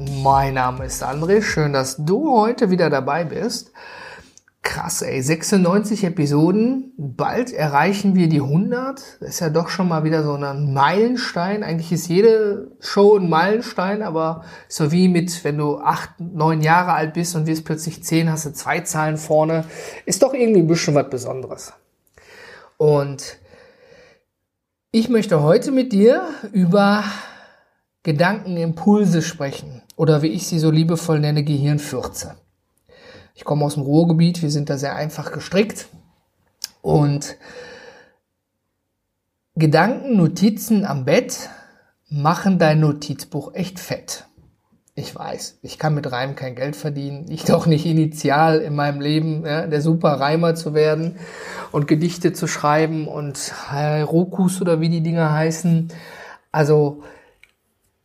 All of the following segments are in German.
Mein Name ist André, schön, dass du heute wieder dabei bist. Krass, ey, 96 Episoden, bald erreichen wir die 100. Das ist ja doch schon mal wieder so ein Meilenstein. Eigentlich ist jede Show ein Meilenstein, aber so wie mit, wenn du acht, neun Jahre alt bist und wirst plötzlich zehn, hast du zwei Zahlen vorne, ist doch irgendwie ein bisschen was Besonderes. Und ich möchte heute mit dir über Gedankenimpulse sprechen oder wie ich sie so liebevoll nenne, Gehirnfürze. Ich komme aus dem Ruhrgebiet, wir sind da sehr einfach gestrickt und Gedanken, Notizen am Bett machen dein Notizbuch echt fett. Ich weiß, ich kann mit Reim kein Geld verdienen. Ich doch nicht initial in meinem Leben ja, der super Reimer zu werden und Gedichte zu schreiben und Rokus oder wie die Dinger heißen. Also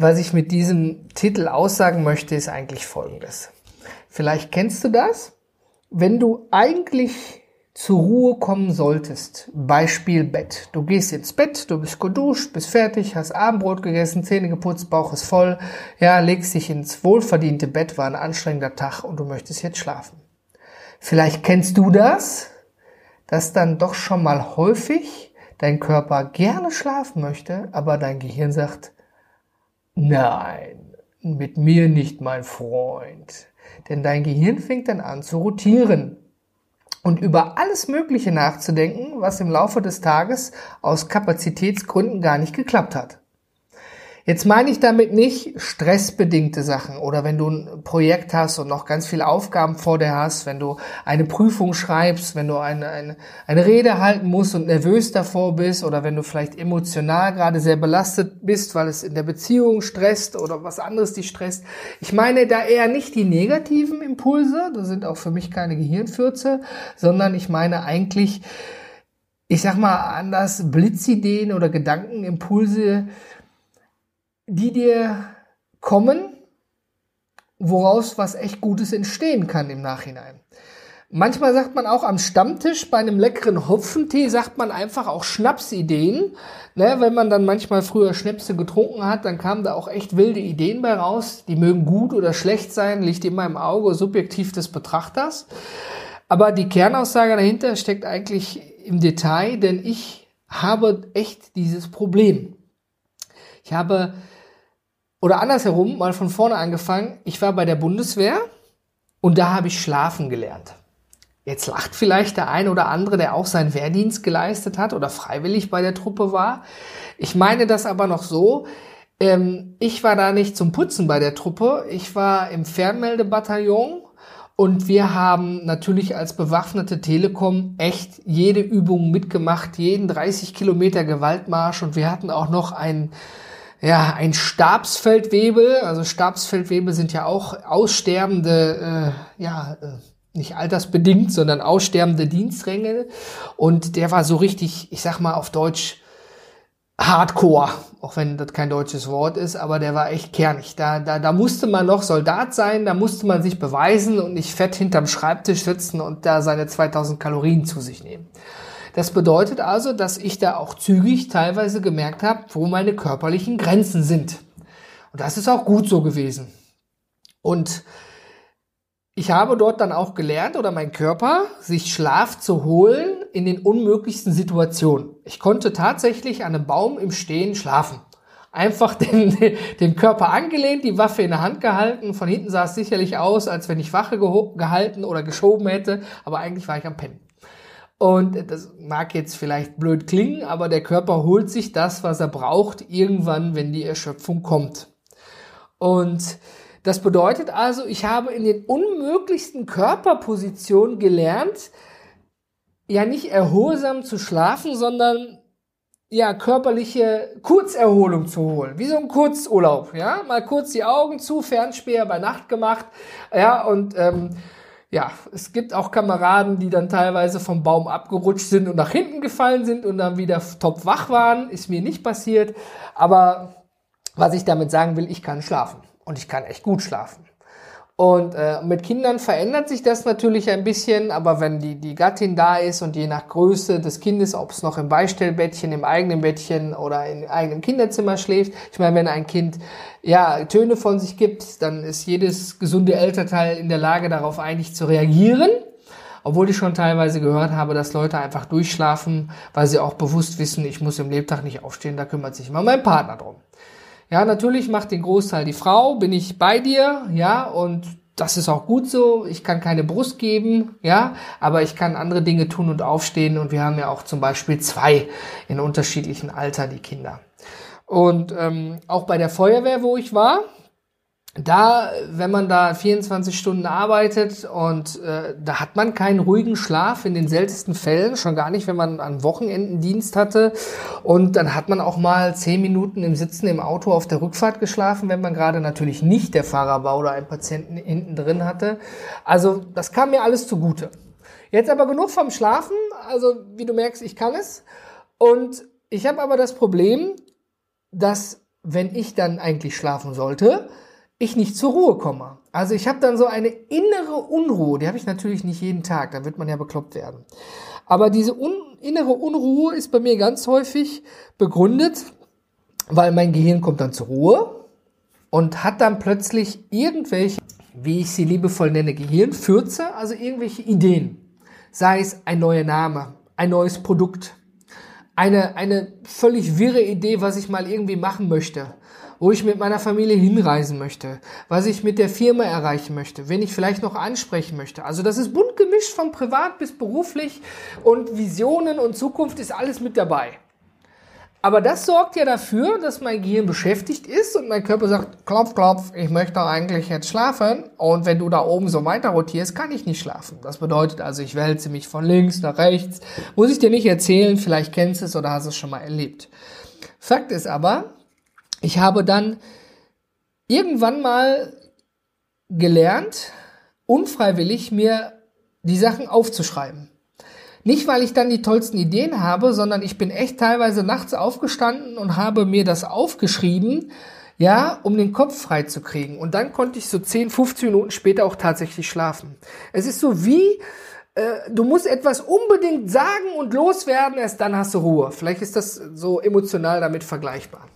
was ich mit diesem Titel aussagen möchte, ist eigentlich Folgendes. Vielleicht kennst du das. Wenn du eigentlich zur Ruhe kommen solltest, Beispiel Bett. Du gehst ins Bett, du bist geduscht, bist fertig, hast Abendbrot gegessen, Zähne geputzt, Bauch ist voll, ja, legst dich ins wohlverdiente Bett, war ein anstrengender Tag und du möchtest jetzt schlafen. Vielleicht kennst du das, dass dann doch schon mal häufig dein Körper gerne schlafen möchte, aber dein Gehirn sagt, Nein, mit mir nicht, mein Freund. Denn dein Gehirn fängt dann an zu rotieren und über alles Mögliche nachzudenken, was im Laufe des Tages aus Kapazitätsgründen gar nicht geklappt hat. Jetzt meine ich damit nicht stressbedingte Sachen oder wenn du ein Projekt hast und noch ganz viele Aufgaben vor dir hast, wenn du eine Prüfung schreibst, wenn du eine, eine, eine Rede halten musst und nervös davor bist oder wenn du vielleicht emotional gerade sehr belastet bist, weil es in der Beziehung stresst oder was anderes dich stresst. Ich meine da eher nicht die negativen Impulse, das sind auch für mich keine Gehirnfürze, sondern ich meine eigentlich, ich sag mal anders, Blitzideen oder Gedankenimpulse, die dir kommen, woraus was echt Gutes entstehen kann im Nachhinein. Manchmal sagt man auch am Stammtisch bei einem leckeren Hopfentee, sagt man einfach auch Schnapsideen. Ne, wenn man dann manchmal früher Schnäpse getrunken hat, dann kamen da auch echt wilde Ideen bei raus. Die mögen gut oder schlecht sein, liegt immer im Auge subjektiv des Betrachters. Aber die Kernaussage dahinter steckt eigentlich im Detail, denn ich habe echt dieses Problem. Ich habe oder andersherum, mal von vorne angefangen, ich war bei der Bundeswehr und da habe ich schlafen gelernt. Jetzt lacht vielleicht der ein oder andere, der auch seinen Wehrdienst geleistet hat oder freiwillig bei der Truppe war. Ich meine das aber noch so, ähm, ich war da nicht zum Putzen bei der Truppe, ich war im Fernmeldebataillon und wir haben natürlich als bewaffnete Telekom echt jede Übung mitgemacht, jeden 30 Kilometer Gewaltmarsch und wir hatten auch noch einen ja, ein Stabsfeldwebel. Also Stabsfeldwebel sind ja auch aussterbende, äh, ja, äh, nicht altersbedingt, sondern aussterbende Dienstränge. Und der war so richtig, ich sag mal auf Deutsch, Hardcore, auch wenn das kein deutsches Wort ist, aber der war echt kernig. Da, da, da musste man noch Soldat sein, da musste man sich beweisen und nicht fett hinterm Schreibtisch sitzen und da seine 2000 Kalorien zu sich nehmen. Das bedeutet also, dass ich da auch zügig teilweise gemerkt habe, wo meine körperlichen Grenzen sind. Und das ist auch gut so gewesen. Und ich habe dort dann auch gelernt oder mein Körper, sich Schlaf zu holen in den unmöglichsten Situationen. Ich konnte tatsächlich an einem Baum im Stehen schlafen. Einfach den, den Körper angelehnt, die Waffe in der Hand gehalten. Von hinten sah es sicherlich aus, als wenn ich Wache gehalten oder geschoben hätte, aber eigentlich war ich am Pennen. Und das mag jetzt vielleicht blöd klingen, aber der Körper holt sich das, was er braucht, irgendwann, wenn die Erschöpfung kommt. Und das bedeutet also, ich habe in den unmöglichsten Körperpositionen gelernt, ja nicht erholsam zu schlafen, sondern ja, körperliche Kurzerholung zu holen, wie so ein Kurzurlaub, ja, mal kurz die Augen zu, Fernspäher bei Nacht gemacht, ja, und ähm, ja, es gibt auch Kameraden, die dann teilweise vom Baum abgerutscht sind und nach hinten gefallen sind und dann wieder top wach waren, ist mir nicht passiert, aber was ich damit sagen will, ich kann schlafen. Und ich kann echt gut schlafen. Und äh, mit Kindern verändert sich das natürlich ein bisschen, aber wenn die, die Gattin da ist und je nach Größe des Kindes, ob es noch im Beistellbettchen, im eigenen Bettchen oder im eigenen Kinderzimmer schläft, ich meine, wenn ein Kind ja Töne von sich gibt, dann ist jedes gesunde Elternteil in der Lage, darauf eigentlich zu reagieren. Obwohl ich schon teilweise gehört habe, dass Leute einfach durchschlafen, weil sie auch bewusst wissen, ich muss im Lebtag nicht aufstehen, da kümmert sich immer mein Partner drum. Ja, natürlich macht den Großteil die Frau, bin ich bei dir, ja, und das ist auch gut so. Ich kann keine Brust geben, ja, aber ich kann andere Dinge tun und aufstehen. Und wir haben ja auch zum Beispiel zwei in unterschiedlichen Alter, die Kinder. Und ähm, auch bei der Feuerwehr, wo ich war, da, wenn man da 24 Stunden arbeitet und äh, da hat man keinen ruhigen Schlaf in den seltensten Fällen, schon gar nicht, wenn man an Wochenenden Dienst hatte. Und dann hat man auch mal zehn Minuten im Sitzen im Auto auf der Rückfahrt geschlafen, wenn man gerade natürlich nicht der Fahrer war oder einen Patienten hinten drin hatte. Also das kam mir alles zugute. Jetzt aber genug vom Schlafen. Also wie du merkst, ich kann es. Und ich habe aber das Problem, dass wenn ich dann eigentlich schlafen sollte, ich nicht zur Ruhe komme. Also ich habe dann so eine innere Unruhe, die habe ich natürlich nicht jeden Tag, da wird man ja bekloppt werden. Aber diese un innere Unruhe ist bei mir ganz häufig begründet, weil mein Gehirn kommt dann zur Ruhe und hat dann plötzlich irgendwelche, wie ich sie liebevoll nenne, Gehirnfürze, also irgendwelche Ideen. Sei es ein neuer Name, ein neues Produkt, eine, eine völlig wirre Idee, was ich mal irgendwie machen möchte wo ich mit meiner Familie hinreisen möchte, was ich mit der Firma erreichen möchte, wen ich vielleicht noch ansprechen möchte. Also das ist bunt gemischt von privat bis beruflich und Visionen und Zukunft ist alles mit dabei. Aber das sorgt ja dafür, dass mein Gehirn beschäftigt ist und mein Körper sagt, klopf, klopf, ich möchte eigentlich jetzt schlafen. Und wenn du da oben so weiter rotierst, kann ich nicht schlafen. Das bedeutet also, ich wälze mich von links nach rechts. Muss ich dir nicht erzählen, vielleicht kennst du es oder hast es schon mal erlebt. Fakt ist aber, ich habe dann irgendwann mal gelernt, unfreiwillig mir die Sachen aufzuschreiben. Nicht, weil ich dann die tollsten Ideen habe, sondern ich bin echt teilweise nachts aufgestanden und habe mir das aufgeschrieben, ja, um den Kopf frei zu kriegen. Und dann konnte ich so 10, 15 Minuten später auch tatsächlich schlafen. Es ist so wie, äh, du musst etwas unbedingt sagen und loswerden, erst dann hast du Ruhe. Vielleicht ist das so emotional damit vergleichbar.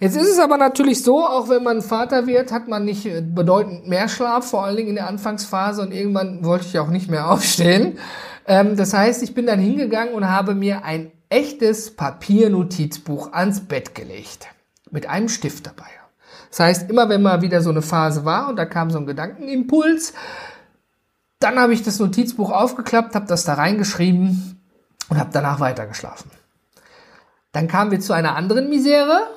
Jetzt ist es aber natürlich so, auch wenn man Vater wird, hat man nicht bedeutend mehr Schlaf, vor allen Dingen in der Anfangsphase und irgendwann wollte ich auch nicht mehr aufstehen. Ähm, das heißt, ich bin dann hingegangen und habe mir ein echtes Papiernotizbuch ans Bett gelegt. Mit einem Stift dabei. Das heißt, immer wenn mal wieder so eine Phase war und da kam so ein Gedankenimpuls, dann habe ich das Notizbuch aufgeklappt, habe das da reingeschrieben und habe danach weitergeschlafen. Dann kamen wir zu einer anderen Misere.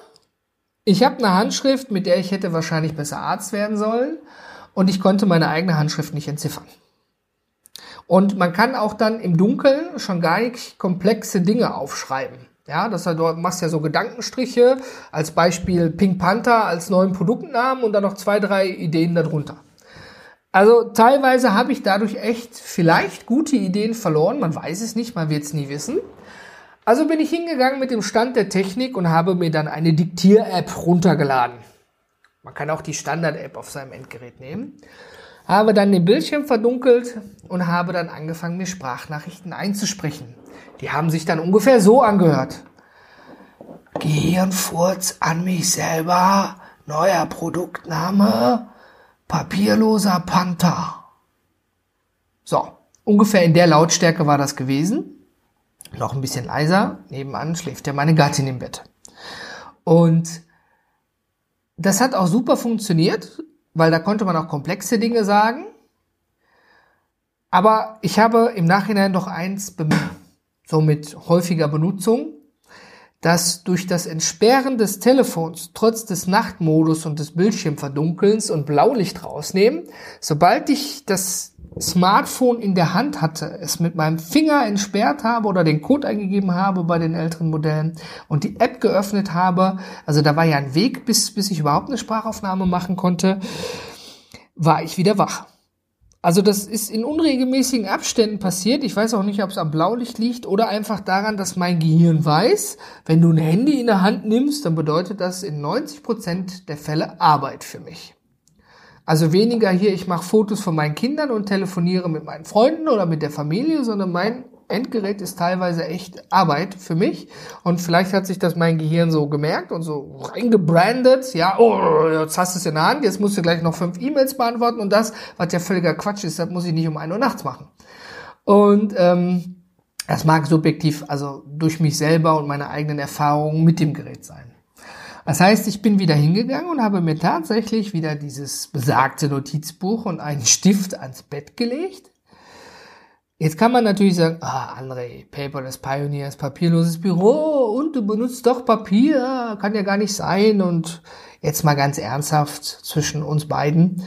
Ich habe eine Handschrift, mit der ich hätte wahrscheinlich besser Arzt werden sollen und ich konnte meine eigene Handschrift nicht entziffern. Und man kann auch dann im Dunkeln schon gar nicht komplexe Dinge aufschreiben. Ja, das heißt, du machst ja so Gedankenstriche, als Beispiel Pink Panther als neuen Produktnamen und dann noch zwei, drei Ideen darunter. Also teilweise habe ich dadurch echt vielleicht gute Ideen verloren, man weiß es nicht, man wird es nie wissen. Also bin ich hingegangen mit dem Stand der Technik und habe mir dann eine Diktier-App runtergeladen. Man kann auch die Standard-App auf seinem Endgerät nehmen. Habe dann den Bildschirm verdunkelt und habe dann angefangen, mir Sprachnachrichten einzusprechen. Die haben sich dann ungefähr so angehört. Gehirnfurz an mich selber, neuer Produktname, papierloser Panther. So, ungefähr in der Lautstärke war das gewesen noch ein bisschen leiser. Nebenan schläft ja meine Gattin im Bett. Und das hat auch super funktioniert, weil da konnte man auch komplexe Dinge sagen. Aber ich habe im Nachhinein noch eins bemerkt, so mit häufiger Benutzung, dass durch das Entsperren des Telefons trotz des Nachtmodus und des Bildschirmverdunkelns und Blaulicht rausnehmen, sobald ich das Smartphone in der Hand hatte, es mit meinem Finger entsperrt habe oder den Code eingegeben habe bei den älteren Modellen und die App geöffnet habe, also da war ja ein Weg, bis, bis ich überhaupt eine Sprachaufnahme machen konnte, war ich wieder wach. Also das ist in unregelmäßigen Abständen passiert. Ich weiß auch nicht, ob es am Blaulicht liegt oder einfach daran, dass mein Gehirn weiß, wenn du ein Handy in der Hand nimmst, dann bedeutet das in 90 Prozent der Fälle Arbeit für mich. Also weniger hier, ich mache Fotos von meinen Kindern und telefoniere mit meinen Freunden oder mit der Familie, sondern mein Endgerät ist teilweise echt Arbeit für mich. Und vielleicht hat sich das mein Gehirn so gemerkt und so reingebrandet. Ja, oh, jetzt hast du es in der Hand, jetzt musst du gleich noch fünf E-Mails beantworten und das, was ja völliger Quatsch ist, das muss ich nicht um ein Uhr nachts machen. Und ähm, das mag subjektiv, also durch mich selber und meine eigenen Erfahrungen mit dem Gerät sein. Das heißt, ich bin wieder hingegangen und habe mir tatsächlich wieder dieses besagte Notizbuch und einen Stift ans Bett gelegt. Jetzt kann man natürlich sagen, ah, André, Paperless Pioneers, papierloses Büro und du benutzt doch Papier, kann ja gar nicht sein. Und jetzt mal ganz ernsthaft zwischen uns beiden,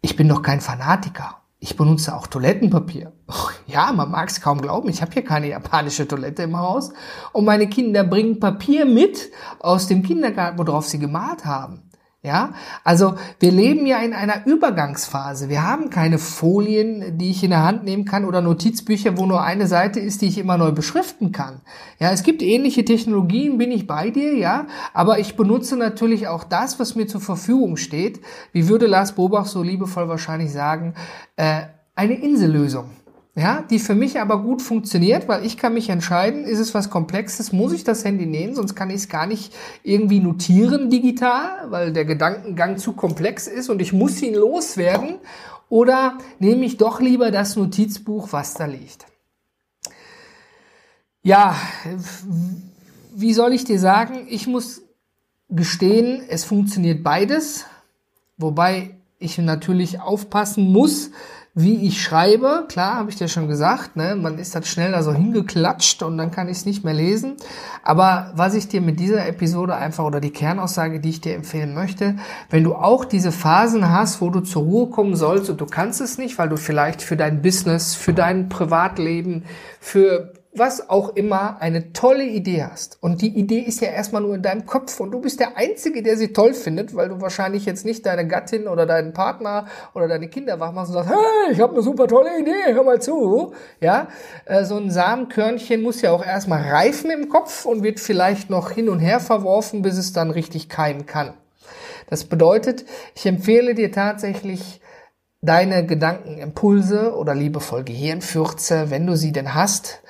ich bin doch kein Fanatiker. Ich benutze auch Toilettenpapier. Ja, man mag es kaum glauben, ich habe hier keine japanische Toilette im Haus. Und meine Kinder bringen Papier mit aus dem Kindergarten, worauf sie gemalt haben. Ja, also wir leben ja in einer Übergangsphase. Wir haben keine Folien, die ich in der Hand nehmen kann oder Notizbücher, wo nur eine Seite ist, die ich immer neu beschriften kann. Ja, es gibt ähnliche Technologien, bin ich bei dir, ja, aber ich benutze natürlich auch das, was mir zur Verfügung steht. Wie würde Lars Bobach so liebevoll wahrscheinlich sagen, äh, eine Insellösung ja, die für mich aber gut funktioniert, weil ich kann mich entscheiden, ist es was Komplexes, muss ich das Handy nehmen, sonst kann ich es gar nicht irgendwie notieren digital, weil der Gedankengang zu komplex ist und ich muss ihn loswerden, oder nehme ich doch lieber das Notizbuch, was da liegt. Ja, wie soll ich dir sagen, ich muss gestehen, es funktioniert beides, wobei ich natürlich aufpassen muss, wie ich schreibe. Klar, habe ich dir schon gesagt, ne? man ist halt schnell da so hingeklatscht und dann kann ich es nicht mehr lesen. Aber was ich dir mit dieser Episode einfach oder die Kernaussage, die ich dir empfehlen möchte, wenn du auch diese Phasen hast, wo du zur Ruhe kommen sollst und du kannst es nicht, weil du vielleicht für dein Business, für dein Privatleben, für was auch immer eine tolle Idee hast. Und die Idee ist ja erstmal nur in deinem Kopf und du bist der Einzige, der sie toll findet, weil du wahrscheinlich jetzt nicht deine Gattin oder deinen Partner oder deine Kinder wach machst und sagst, hey, ich habe eine super tolle Idee, hör mal zu. Ja, äh, so ein Samenkörnchen muss ja auch erstmal reifen im Kopf und wird vielleicht noch hin und her verworfen, bis es dann richtig keimen kann. Das bedeutet, ich empfehle dir tatsächlich, deine Gedankenimpulse oder liebevoll Gehirnfürze, wenn du sie denn hast,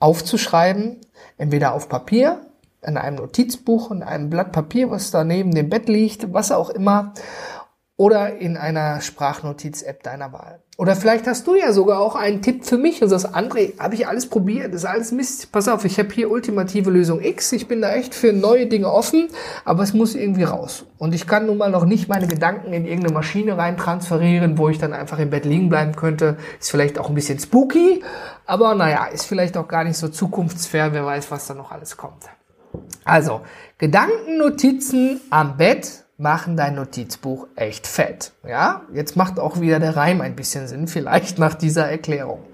aufzuschreiben, entweder auf Papier, in einem Notizbuch, in einem Blatt Papier, was da neben dem Bett liegt, was auch immer, oder in einer Sprachnotiz-App deiner Wahl. Oder vielleicht hast du ja sogar auch einen Tipp für mich und sagst, André, habe ich alles probiert, ist alles Mist. Pass auf, ich habe hier ultimative Lösung X, ich bin da echt für neue Dinge offen, aber es muss irgendwie raus. Und ich kann nun mal noch nicht meine Gedanken in irgendeine Maschine rein transferieren, wo ich dann einfach im Bett liegen bleiben könnte. Ist vielleicht auch ein bisschen spooky, aber naja, ist vielleicht auch gar nicht so zukunftsfair, wer weiß, was da noch alles kommt. Also, Gedankennotizen am Bett machen dein Notizbuch echt fett. Ja, jetzt macht auch wieder der Reim ein bisschen Sinn, vielleicht nach dieser Erklärung.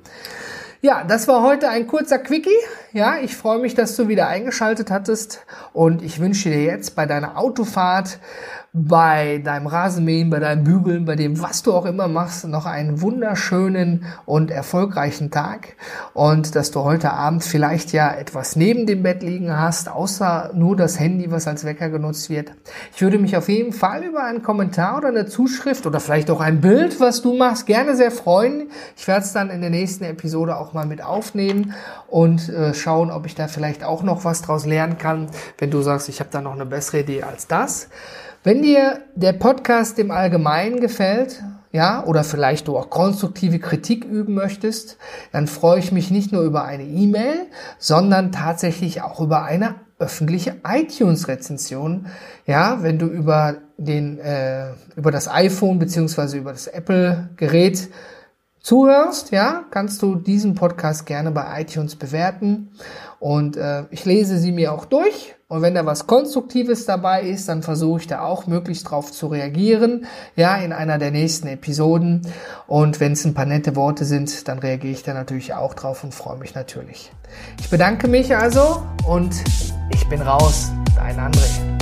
Ja, das war heute ein kurzer Quickie. Ja, ich freue mich, dass du wieder eingeschaltet hattest und ich wünsche dir jetzt bei deiner Autofahrt bei deinem Rasenmähen, bei deinem Bügeln, bei dem, was du auch immer machst, noch einen wunderschönen und erfolgreichen Tag und dass du heute Abend vielleicht ja etwas neben dem Bett liegen hast, außer nur das Handy, was als Wecker genutzt wird. Ich würde mich auf jeden Fall über einen Kommentar oder eine Zuschrift oder vielleicht auch ein Bild, was du machst, gerne sehr freuen. Ich werde es dann in der nächsten Episode auch mal mit aufnehmen und äh, schauen, ob ich da vielleicht auch noch was draus lernen kann, wenn du sagst, ich habe da noch eine bessere Idee als das. Wenn dir der Podcast im Allgemeinen gefällt, ja, oder vielleicht du auch konstruktive Kritik üben möchtest, dann freue ich mich nicht nur über eine E-Mail, sondern tatsächlich auch über eine öffentliche iTunes-Rezension. Ja, wenn du über den äh, über das iPhone beziehungsweise über das Apple-Gerät zuhörst, ja, kannst du diesen Podcast gerne bei iTunes bewerten und äh, ich lese sie mir auch durch und wenn da was Konstruktives dabei ist, dann versuche ich da auch möglichst drauf zu reagieren, ja, in einer der nächsten Episoden und wenn es ein paar nette Worte sind, dann reagiere ich da natürlich auch drauf und freue mich natürlich. Ich bedanke mich also und ich bin raus, dein André.